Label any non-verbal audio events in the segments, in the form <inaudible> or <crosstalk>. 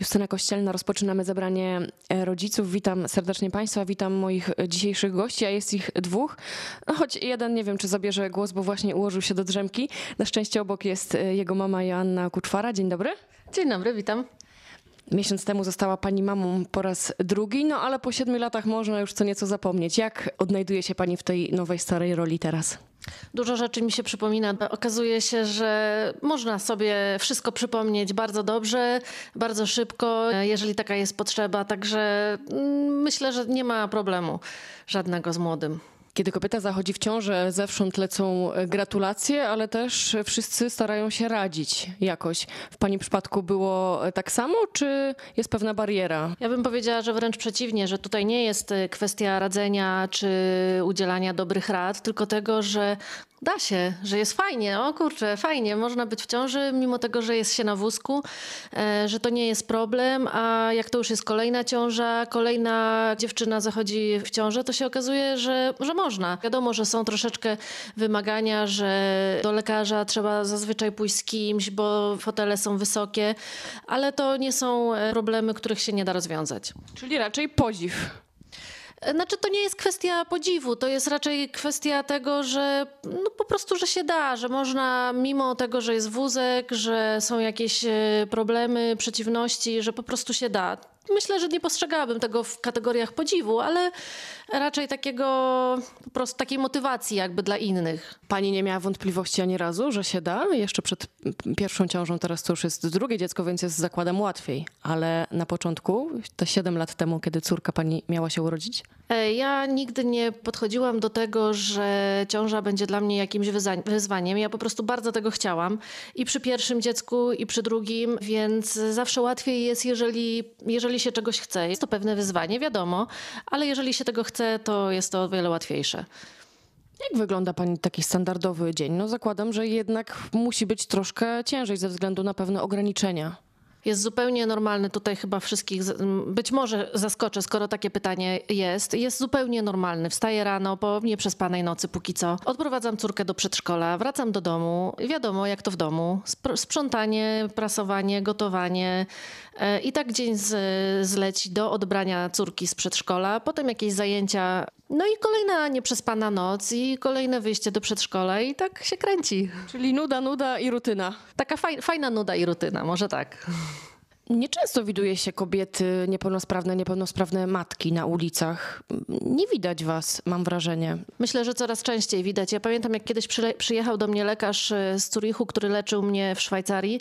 Justyna Kościelna, rozpoczynamy zebranie e, rodziców. Witam serdecznie Państwa, witam moich e, dzisiejszych gości, a jest ich dwóch. No, choć jeden nie wiem, czy zabierze głos, bo właśnie ułożył się do drzemki. Na szczęście obok jest e, jego mama Joanna Kuczwara. Dzień dobry. Dzień dobry, witam. Miesiąc temu została Pani mamą po raz drugi, no ale po siedmiu latach można już co nieco zapomnieć. Jak odnajduje się Pani w tej nowej, starej roli teraz? Dużo rzeczy mi się przypomina. Okazuje się, że można sobie wszystko przypomnieć bardzo dobrze, bardzo szybko, jeżeli taka jest potrzeba. Także mm, myślę, że nie ma problemu żadnego z młodym. Kiedy kobieta zachodzi w ciążę, zewsząd lecą e, gratulacje, ale też wszyscy starają się radzić jakoś. W Pani przypadku było e, tak samo, czy jest pewna bariera? Ja bym powiedziała, że wręcz przeciwnie, że tutaj nie jest e, kwestia radzenia czy udzielania dobrych rad, tylko tego, że Da się, że jest fajnie. O kurczę, fajnie. Można być w ciąży, mimo tego, że jest się na wózku, e, że to nie jest problem. A jak to już jest kolejna ciąża, kolejna dziewczyna zachodzi w ciążę, to się okazuje, że, że można. Wiadomo, że są troszeczkę wymagania, że do lekarza trzeba zazwyczaj pójść z kimś, bo fotele są wysokie, ale to nie są e, problemy, których się nie da rozwiązać. Czyli raczej podziw. Znaczy, to nie jest kwestia podziwu, to jest raczej kwestia tego, że no po prostu, że się da, że można, mimo tego, że jest wózek, że są jakieś e, problemy, przeciwności, że po prostu się da myślę, że nie postrzegałabym tego w kategoriach podziwu, ale raczej takiego po prostu takiej motywacji jakby dla innych. Pani nie miała wątpliwości ani razu, że się da? Jeszcze przed pierwszą ciążą, teraz to już jest drugie dziecko, więc jest zakładam łatwiej. Ale na początku, te 7 lat temu, kiedy córka pani miała się urodzić? E, ja nigdy nie podchodziłam do tego, że ciąża będzie dla mnie jakimś wyzwaniem. Ja po prostu bardzo tego chciałam. I przy pierwszym dziecku, i przy drugim, więc zawsze łatwiej jest, jeżeli, jeżeli się czegoś chce, jest to pewne wyzwanie, wiadomo, ale jeżeli się tego chce, to jest to o wiele łatwiejsze. Jak wygląda Pani taki standardowy dzień? No zakładam, że jednak musi być troszkę ciężej ze względu na pewne ograniczenia. Jest zupełnie normalny tutaj chyba wszystkich, być może zaskoczę, skoro takie pytanie jest. Jest zupełnie normalny. Wstaję rano po nieprzespanej nocy póki co. Odprowadzam córkę do przedszkola, wracam do domu. Wiadomo jak to w domu. Sprzątanie, prasowanie, gotowanie. E, I tak dzień z, zleci do odbrania córki z przedszkola, potem jakieś zajęcia, no i kolejna nieprzespana noc i kolejne wyjście do przedszkola i tak się kręci. Czyli nuda, nuda i rutyna. Taka faj, fajna nuda i rutyna, może tak. Nieczęsto widuje się kobiety niepełnosprawne, niepełnosprawne matki na ulicach. Nie widać was, mam wrażenie. Myślę, że coraz częściej widać. Ja pamiętam, jak kiedyś przyjechał do mnie lekarz e, z Zurichu, który leczył mnie w Szwajcarii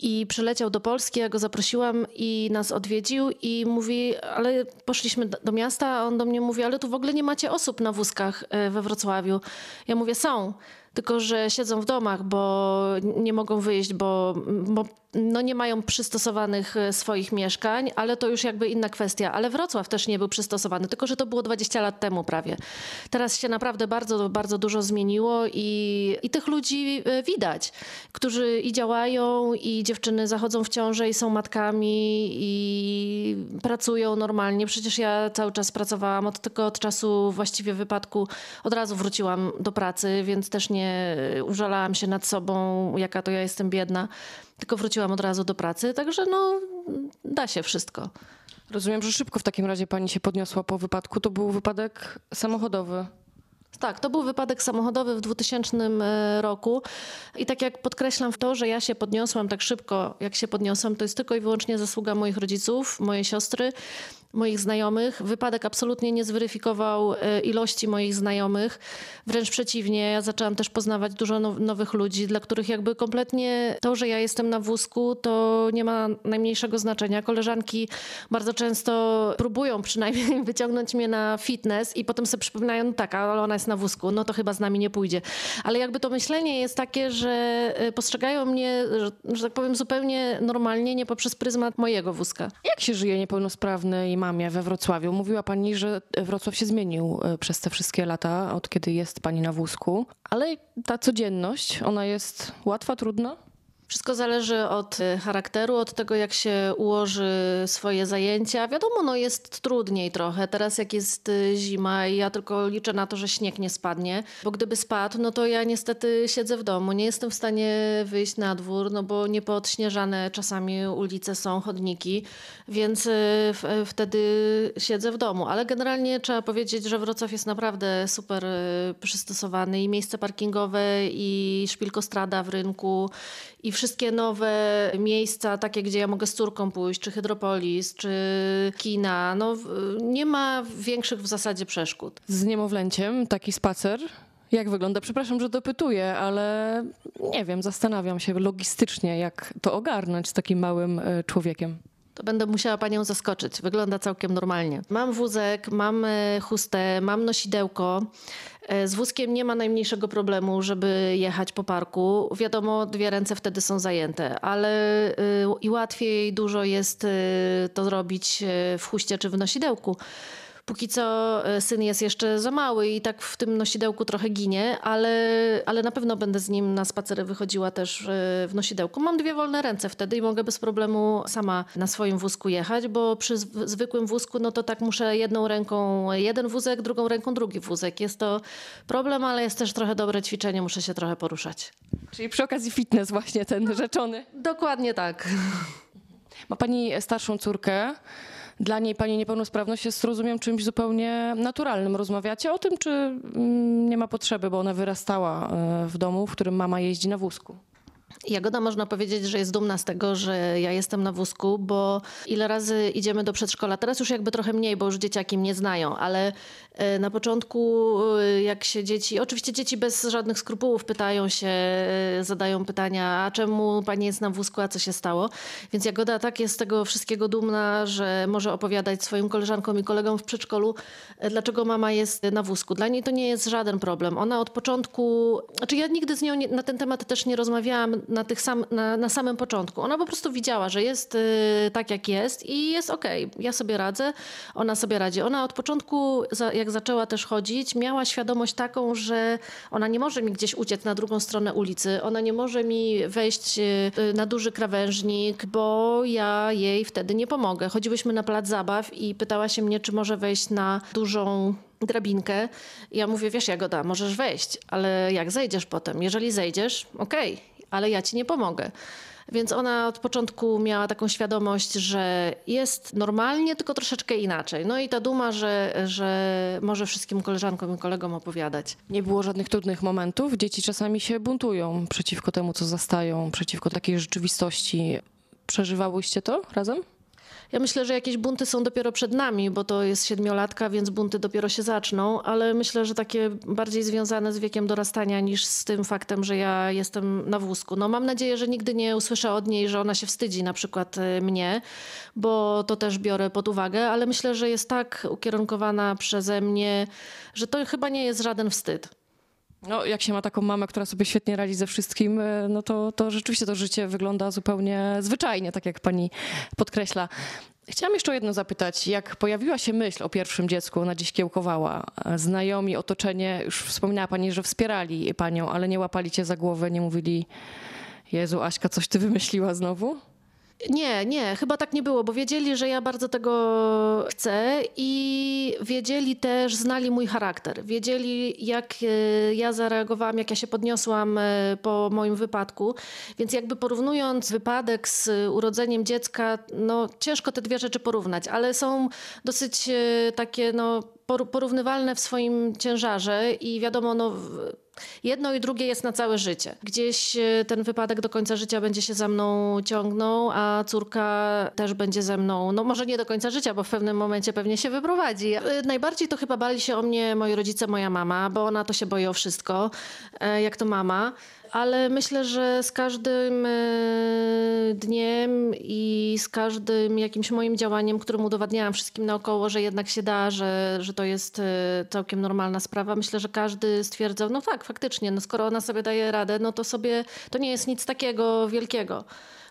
i przyleciał do Polski. Ja go zaprosiłam i nas odwiedził i mówi, ale poszliśmy do miasta, a on do mnie mówi, ale tu w ogóle nie macie osób na wózkach e, we Wrocławiu. Ja mówię, są tylko że siedzą w domach, bo nie mogą wyjść, bo, bo no nie mają przystosowanych e, swoich mieszkań, ale to już jakby inna kwestia. Ale Wrocław też nie był przystosowany, tylko że to było 20 lat temu prawie. Teraz się naprawdę bardzo, bardzo dużo zmieniło i, i tych ludzi e, widać, którzy i działają, i dziewczyny zachodzą w ciążę i są matkami i pracują normalnie. Przecież ja cały czas pracowałam od tylko od czasu właściwie wypadku. Od razu wróciłam do pracy, więc też nie użalałam się nad sobą, jaka to ja jestem biedna tylko wróciłam od razu do pracy, także no da się wszystko. Rozumiem, że szybko w takim razie pani się podniosła po wypadku. To był wypadek samochodowy. Tak, to był wypadek samochodowy w 2000 e, roku i tak jak podkreślam to, że ja się podniosłam tak szybko, jak się podniosłam, to jest tylko i wyłącznie zasługa moich rodziców, mojej siostry, moich znajomych. Wypadek absolutnie nie zweryfikował e, ilości moich znajomych. Wręcz przeciwnie, ja zaczęłam też poznawać dużo nowych ludzi, dla których jakby kompletnie to, że ja jestem na wózku, to nie ma najmniejszego znaczenia. Koleżanki bardzo często próbują przynajmniej <laughs> wyciągnąć mnie na fitness i potem sobie przypominają, no tak, ale ona jest na wózku, no to chyba z nami nie pójdzie. Ale jakby to myślenie jest takie, że e, postrzegają mnie, że, że tak powiem, zupełnie normalnie, nie poprzez pryzmat mojego wózka. Jak się żyje niepełnosprawnej mamie we Wrocławiu? Mówiła pani, że Wrocław się zmienił e, przez te wszystkie lata, od kiedy jest pani na wózku, ale ta codzienność, ona jest łatwa, trudna? Wszystko zależy od e, charakteru, od tego, jak się ułoży swoje zajęcia. Wiadomo, no jest trudniej trochę. Teraz jak jest e, zima i ja tylko liczę na to, że śnieg nie spadnie, bo gdyby spadł, no to ja niestety siedzę w domu. Nie jestem w stanie wyjść na dwór, no bo niepoodśnieżane czasami ulice są, chodniki, więc e, wtedy siedzę w domu. Ale generalnie trzeba powiedzieć, że Wrocław jest naprawdę super przystosowany i miejsce parkingowe i szpilkostrada w rynku i wszystkie nowe miejsca, takie gdzie ja mogę z córką pójść, czy Hydropolis, czy kina, no nie ma większych w zasadzie przeszkód. Z niemowlęciem taki spacer jak wygląda? Przepraszam, że dopytuję, ale nie wiem, zastanawiam się logistycznie, jak to ogarnąć z takim małym e, człowiekiem. To będę musiała panią zaskoczyć. Wygląda całkiem normalnie. Mam wózek, mam e, chustę, mam nosidełko. E, z wózkiem nie ma najmniejszego problemu, żeby jechać po parku. Wiadomo, dwie ręce wtedy są zajęte, ale y, i łatwiej dużo jest to zrobić w chuście czy w nosidełku. Póki co e, syn jest jeszcze za mały i tak w tym nosidełku trochę ginie, ale, ale na pewno będę z nim na spacery wychodziła też e, w nosidełku. Mam dwie wolne ręce wtedy i mogę bez problemu sama na swoim wózku jechać, bo przy zwykłym wózku no to tak muszę jedną ręką jeden wózek, drugą ręką drugi wózek. Jest to problem, ale jest też trochę dobre ćwiczenie, muszę się trochę poruszać. Czyli przy okazji fitness właśnie ten rzeczony. Dokładnie tak. Ma pani starszą córkę dla niej pani niepełnosprawność jest, rozumiem, czymś zupełnie naturalnym. Rozmawiacie o tym, czy mm, nie ma potrzeby, bo ona wyrastała e, w domu, w którym mama jeździ na wózku? Jagoda można powiedzieć, że jest dumna z tego, że ja jestem na wózku, bo ile razy idziemy do przedszkola. Teraz już jakby trochę mniej, bo już dzieciaki mnie znają, ale e, na początku e, jak się dzieci, oczywiście dzieci bez żadnych skrupułów pytają się, e, zadają pytania, a czemu pani jest na wózku, a co się stało? Więc Jagoda tak jest z tego wszystkiego dumna, że może opowiadać swoim koleżankom i kolegom w przedszkolu, dlaczego mama jest na wózku. Dla niej to nie jest żaden problem. Ona od początku, znaczy ja nigdy z nią nie, na ten temat też nie rozmawiałam na, tych sam, na, na samym początku. Ona po prostu widziała, że jest y, tak, jak jest i jest okej. Okay. Ja sobie radzę, ona sobie radzi. Ona od początku, za, jak zaczęła też chodzić, miała świadomość taką, że ona nie może mi gdzieś uciec na drugą stronę ulicy. Ona nie może mi wejść y, na duży krawężnik, bo ja jej wtedy nie pomogę. Chodziłyśmy na plac zabaw i pytała się mnie, czy może wejść na dużą drabinkę. Ja mówię, wiesz Jagoda, możesz wejść, ale jak zejdziesz potem? Jeżeli zejdziesz, okej, okay, ale ja ci nie pomogę. Więc ona od początku miała taką świadomość, że jest normalnie, tylko troszeczkę inaczej. No i ta duma, że, że może wszystkim koleżankom i kolegom opowiadać. Nie było żadnych trudnych momentów. Dzieci czasami się buntują przeciwko temu, co zastają, przeciwko takiej rzeczywistości. Przeżywałyście to razem? Ja myślę, że jakieś bunty są dopiero przed nami, bo to jest siedmiolatka, więc bunty dopiero się zaczną, ale myślę, że takie bardziej związane z wiekiem dorastania niż z tym faktem, że ja jestem na wózku. No mam nadzieję, że nigdy nie usłyszę od niej, że ona się wstydzi na przykład e, mnie, bo to też biorę pod uwagę, ale myślę, że jest tak ukierunkowana przeze mnie, że to chyba nie jest żaden wstyd. No, jak się ma taką mamę, która sobie świetnie radzi ze wszystkim, e, no to, to rzeczywiście to życie wygląda zupełnie zwyczajnie, tak jak pani podkreśla. Chciałam jeszcze o jedno zapytać. Jak pojawiła się myśl o pierwszym dziecku, ona dziś kiełkowała, e, znajomi, otoczenie, już wspominała pani, że wspierali panią, ale nie łapali cię za głowę, nie mówili Jezu, Aśka, coś ty wymyśliła znowu? Nie, nie, chyba tak nie było, bo wiedzieli, że ja bardzo tego chcę i wiedzieli też, znali mój charakter. Wiedzieli, jak e, ja zareagowałam, jak ja się podniosłam e, po moim wypadku. Więc jakby porównując wypadek z urodzeniem dziecka, no ciężko te dwie rzeczy porównać, ale są dosyć e, takie, no porównywalne w swoim ciężarze i wiadomo, no, jedno i drugie jest na całe życie. Gdzieś e, ten wypadek do końca życia będzie się za mną ciągnął, a córka też będzie ze mną, no może nie do końca życia, bo w pewnym momencie pewnie się wyprowadzi. E, najbardziej to chyba bali się o mnie moi rodzice, moja mama, bo ona to się boi o wszystko, e, jak to mama ale myślę, że z każdym e, dniem i z każdym jakimś moim działaniem, którym udowadniałam wszystkim naokoło, że jednak się da, że, że to jest e, całkiem normalna sprawa, myślę, że każdy stwierdzał, no tak, faktycznie, no skoro ona sobie daje radę, no to sobie, to nie jest nic takiego wielkiego.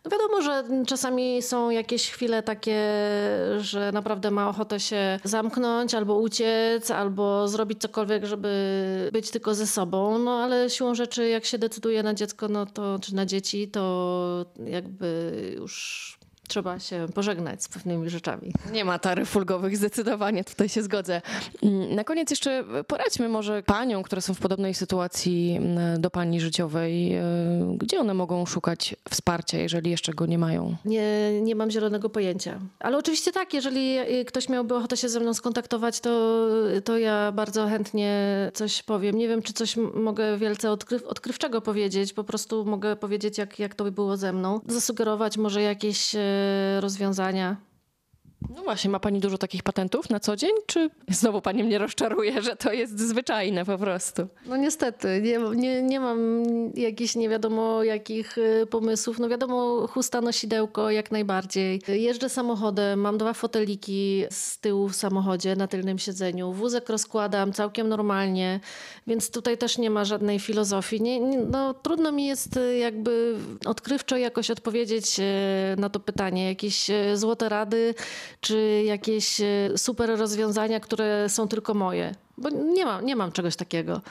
No wiadomo, że czasami są jakieś chwile takie, że naprawdę ma ochotę się zamknąć, albo uciec, albo zrobić cokolwiek, żeby być tylko ze sobą. No ale siłą rzeczy, jak się decyduje na dziecko, no to, czy na dzieci, to jakby już trzeba się pożegnać z pewnymi rzeczami. Nie ma taryf ulgowych, zdecydowanie, tutaj się zgodzę. Mm, Na koniec jeszcze poradźmy może paniom, które są w podobnej sytuacji mm, do pani życiowej, e, gdzie one mogą szukać wsparcia, jeżeli jeszcze go nie mają. Nie, nie mam zielonego pojęcia. Ale oczywiście tak, jeżeli y, ktoś miałby ochotę się ze mną skontaktować, to, to ja bardzo chętnie coś powiem. Nie wiem, czy coś mogę wielce odkryw, odkrywczego powiedzieć. Po prostu mogę powiedzieć, jak, jak to by było ze mną. Zasugerować może jakieś e, rozwiązania. No właśnie, ma pani dużo takich patentów na co dzień, czy znowu pani mnie rozczaruje, że to jest zwyczajne po prostu? No niestety, nie, nie, nie mam jakichś nie wiadomo jakich y, pomysłów. No wiadomo, chusta nosidełko jak najbardziej. Jeżdżę samochodem, mam dwa foteliki z tyłu w samochodzie na tylnym siedzeniu. Wózek rozkładam całkiem normalnie, więc tutaj też nie ma żadnej filozofii. Nie, no, trudno mi jest y, jakby odkrywczo jakoś odpowiedzieć y, na to pytanie. Jakieś złote rady, czy jakieś y, super rozwiązania, które są tylko moje. Bo nie mam, nie mam czegoś takiego.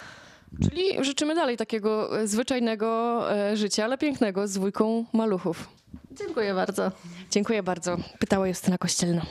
Czyli życzymy dalej takiego e, zwyczajnego e, życia, ale pięknego z dwójką maluchów. Dziękuję bardzo. Dziękuję bardzo. Pytała Justyna Kościelna.